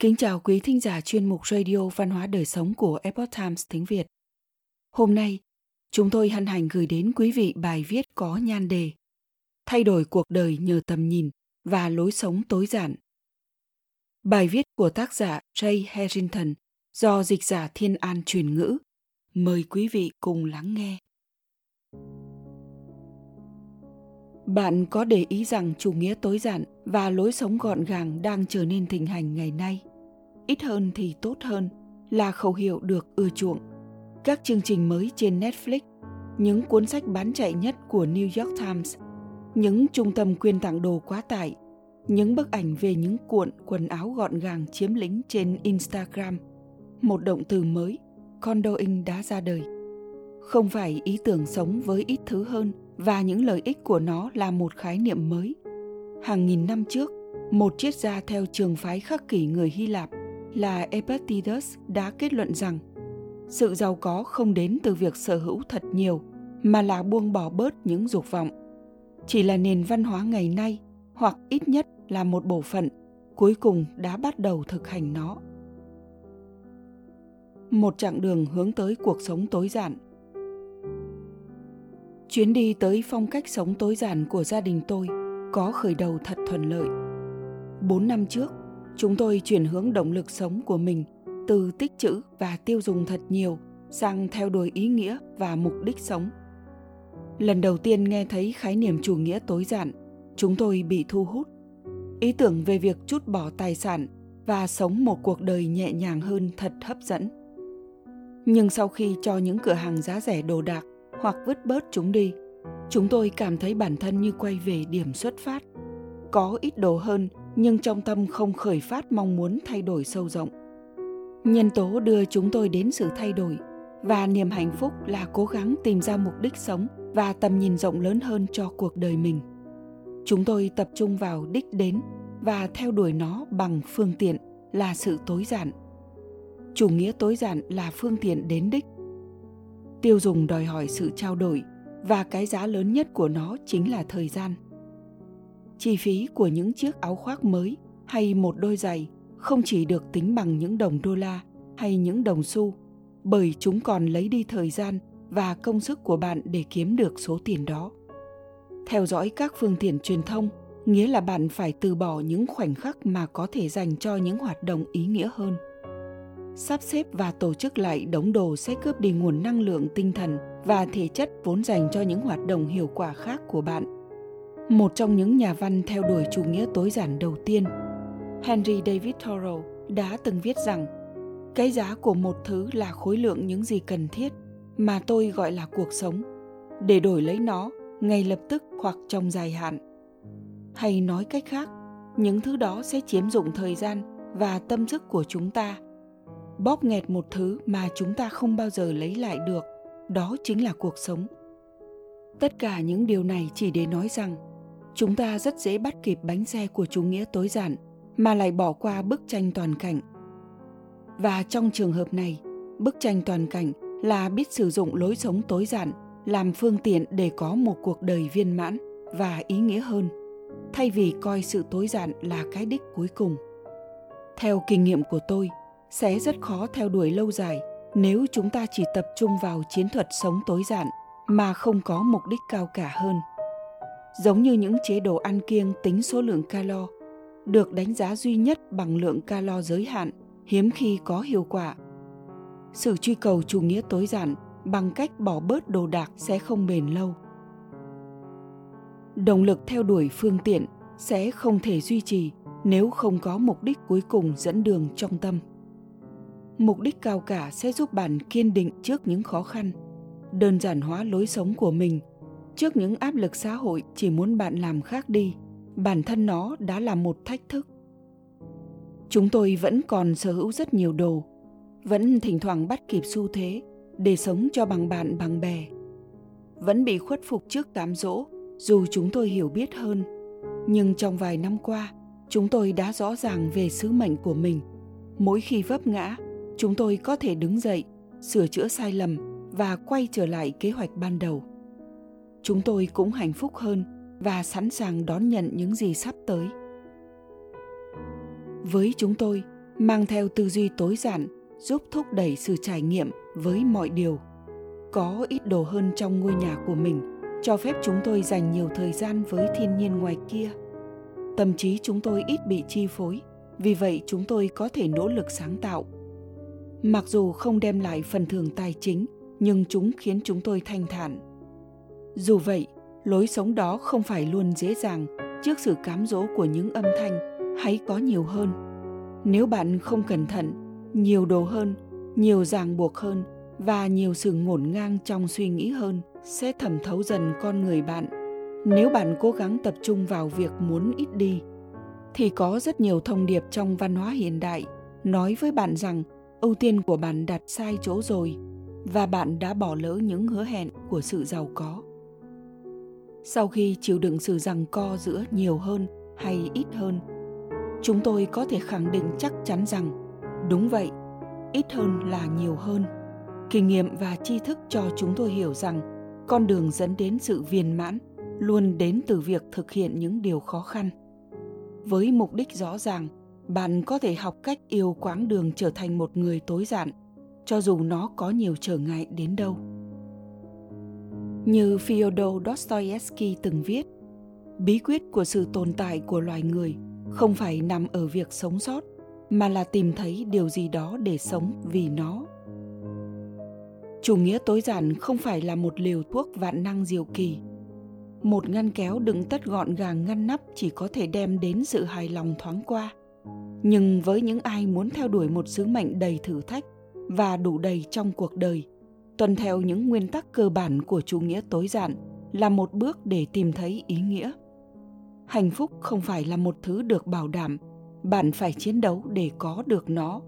Kính chào quý thính giả chuyên mục Radio Văn hóa Đời Sống của Epoch Times tiếng Việt. Hôm nay, chúng tôi hân hạnh gửi đến quý vị bài viết có nhan đề Thay đổi cuộc đời nhờ tầm nhìn và lối sống tối giản. Bài viết của tác giả Jay Harrington do dịch giả Thiên An truyền ngữ. Mời quý vị cùng lắng nghe. Bạn có để ý rằng chủ nghĩa tối giản và lối sống gọn gàng đang trở nên thịnh hành ngày nay? Ít hơn thì tốt hơn là khẩu hiệu được ưa chuộng. Các chương trình mới trên Netflix, những cuốn sách bán chạy nhất của New York Times, những trung tâm quyên tặng đồ quá tải, những bức ảnh về những cuộn quần áo gọn gàng chiếm lĩnh trên Instagram. Một động từ mới, condoing đã ra đời. Không phải ý tưởng sống với ít thứ hơn và những lợi ích của nó là một khái niệm mới. Hàng nghìn năm trước, một triết gia theo trường phái khắc kỷ người Hy Lạp là Epictetus đã kết luận rằng sự giàu có không đến từ việc sở hữu thật nhiều mà là buông bỏ bớt những dục vọng. Chỉ là nền văn hóa ngày nay hoặc ít nhất là một bộ phận cuối cùng đã bắt đầu thực hành nó. Một chặng đường hướng tới cuộc sống tối giản. Chuyến đi tới phong cách sống tối giản của gia đình tôi có khởi đầu thật thuận lợi. Bốn năm trước, chúng tôi chuyển hướng động lực sống của mình từ tích trữ và tiêu dùng thật nhiều sang theo đuổi ý nghĩa và mục đích sống. Lần đầu tiên nghe thấy khái niệm chủ nghĩa tối giản, chúng tôi bị thu hút. Ý tưởng về việc chút bỏ tài sản và sống một cuộc đời nhẹ nhàng hơn thật hấp dẫn. Nhưng sau khi cho những cửa hàng giá rẻ đồ đạc hoặc vứt bớt chúng đi, chúng tôi cảm thấy bản thân như quay về điểm xuất phát. Có ít đồ hơn nhưng trong tâm không khởi phát mong muốn thay đổi sâu rộng. Nhân tố đưa chúng tôi đến sự thay đổi, và niềm hạnh phúc là cố gắng tìm ra mục đích sống và tầm nhìn rộng lớn hơn cho cuộc đời mình. Chúng tôi tập trung vào đích đến và theo đuổi nó bằng phương tiện là sự tối giản. Chủ nghĩa tối giản là phương tiện đến đích. Tiêu dùng đòi hỏi sự trao đổi, và cái giá lớn nhất của nó chính là thời gian chi phí của những chiếc áo khoác mới hay một đôi giày không chỉ được tính bằng những đồng đô la hay những đồng xu, bởi chúng còn lấy đi thời gian và công sức của bạn để kiếm được số tiền đó. Theo dõi các phương tiện truyền thông, nghĩa là bạn phải từ bỏ những khoảnh khắc mà có thể dành cho những hoạt động ý nghĩa hơn. Sắp xếp và tổ chức lại đống đồ sẽ cướp đi nguồn năng lượng tinh thần và thể chất vốn dành cho những hoạt động hiệu quả khác của bạn một trong những nhà văn theo đuổi chủ nghĩa tối giản đầu tiên, Henry David Thoreau đã từng viết rằng cái giá của một thứ là khối lượng những gì cần thiết mà tôi gọi là cuộc sống để đổi lấy nó ngay lập tức hoặc trong dài hạn. Hay nói cách khác, những thứ đó sẽ chiếm dụng thời gian và tâm sức của chúng ta. Bóp nghẹt một thứ mà chúng ta không bao giờ lấy lại được, đó chính là cuộc sống. Tất cả những điều này chỉ để nói rằng chúng ta rất dễ bắt kịp bánh xe của chủ nghĩa tối giản, mà lại bỏ qua bức tranh toàn cảnh. Và trong trường hợp này, bức tranh toàn cảnh là biết sử dụng lối sống tối giản, làm phương tiện để có một cuộc đời viên mãn và ý nghĩa hơn, thay vì coi sự tối giản là cái đích cuối cùng. Theo kinh nghiệm của tôi, sẽ rất khó theo đuổi lâu dài nếu chúng ta chỉ tập trung vào chiến thuật sống tối giản mà không có mục đích cao cả hơn giống như những chế độ ăn kiêng tính số lượng calo, được đánh giá duy nhất bằng lượng calo giới hạn, hiếm khi có hiệu quả. Sự truy cầu chủ nghĩa tối giản bằng cách bỏ bớt đồ đạc sẽ không bền lâu. Động lực theo đuổi phương tiện sẽ không thể duy trì nếu không có mục đích cuối cùng dẫn đường trong tâm. Mục đích cao cả sẽ giúp bạn kiên định trước những khó khăn, đơn giản hóa lối sống của mình trước những áp lực xã hội, chỉ muốn bạn làm khác đi. Bản thân nó đã là một thách thức. Chúng tôi vẫn còn sở hữu rất nhiều đồ, vẫn thỉnh thoảng bắt kịp xu thế để sống cho bằng bạn, bằng bè. Vẫn bị khuất phục trước cám dỗ, dù chúng tôi hiểu biết hơn. Nhưng trong vài năm qua, chúng tôi đã rõ ràng về sứ mệnh của mình. Mỗi khi vấp ngã, chúng tôi có thể đứng dậy, sửa chữa sai lầm và quay trở lại kế hoạch ban đầu chúng tôi cũng hạnh phúc hơn và sẵn sàng đón nhận những gì sắp tới. Với chúng tôi, mang theo tư duy tối giản, giúp thúc đẩy sự trải nghiệm với mọi điều, có ít đồ hơn trong ngôi nhà của mình, cho phép chúng tôi dành nhiều thời gian với thiên nhiên ngoài kia. Tâm trí chúng tôi ít bị chi phối, vì vậy chúng tôi có thể nỗ lực sáng tạo. Mặc dù không đem lại phần thưởng tài chính, nhưng chúng khiến chúng tôi thanh thản dù vậy, lối sống đó không phải luôn dễ dàng trước sự cám dỗ của những âm thanh hãy có nhiều hơn. Nếu bạn không cẩn thận, nhiều đồ hơn, nhiều ràng buộc hơn và nhiều sự ngổn ngang trong suy nghĩ hơn sẽ thẩm thấu dần con người bạn. Nếu bạn cố gắng tập trung vào việc muốn ít đi, thì có rất nhiều thông điệp trong văn hóa hiện đại nói với bạn rằng ưu tiên của bạn đặt sai chỗ rồi và bạn đã bỏ lỡ những hứa hẹn của sự giàu có sau khi chịu đựng sự rằng co giữa nhiều hơn hay ít hơn, chúng tôi có thể khẳng định chắc chắn rằng, đúng vậy, ít hơn là nhiều hơn. Kinh nghiệm và tri thức cho chúng tôi hiểu rằng, con đường dẫn đến sự viên mãn luôn đến từ việc thực hiện những điều khó khăn. Với mục đích rõ ràng, bạn có thể học cách yêu quãng đường trở thành một người tối giản, cho dù nó có nhiều trở ngại đến đâu như Fyodor Dostoevsky từng viết, bí quyết của sự tồn tại của loài người không phải nằm ở việc sống sót, mà là tìm thấy điều gì đó để sống vì nó. Chủ nghĩa tối giản không phải là một liều thuốc vạn năng diệu kỳ. Một ngăn kéo đựng tất gọn gàng ngăn nắp chỉ có thể đem đến sự hài lòng thoáng qua. Nhưng với những ai muốn theo đuổi một sứ mệnh đầy thử thách và đủ đầy trong cuộc đời – tuân theo những nguyên tắc cơ bản của chủ nghĩa tối giản là một bước để tìm thấy ý nghĩa. Hạnh phúc không phải là một thứ được bảo đảm bạn phải chiến đấu để có được nó.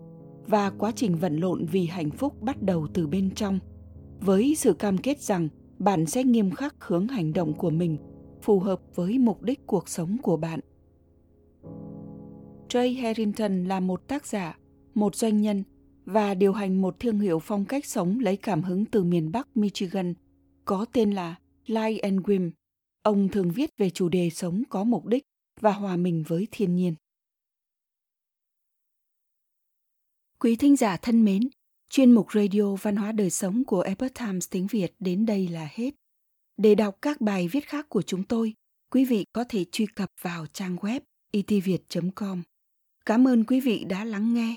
Và quá trình vận lộn vì hạnh phúc bắt đầu từ bên trong. Với sự cam kết rằng bạn sẽ nghiêm khắc hướng hành động của mình phù hợp với mục đích cuộc sống của bạn. Trey Harrington là một tác giả, một doanh nhân và điều hành một thương hiệu phong cách sống lấy cảm hứng từ miền Bắc Michigan có tên là Light and Wim. Ông thường viết về chủ đề sống có mục đích và hòa mình với thiên nhiên. Quý thính giả thân mến, chuyên mục radio văn hóa đời sống của Epoch Times tiếng Việt đến đây là hết. Để đọc các bài viết khác của chúng tôi, quý vị có thể truy cập vào trang web e itviet.com. Cảm ơn quý vị đã lắng nghe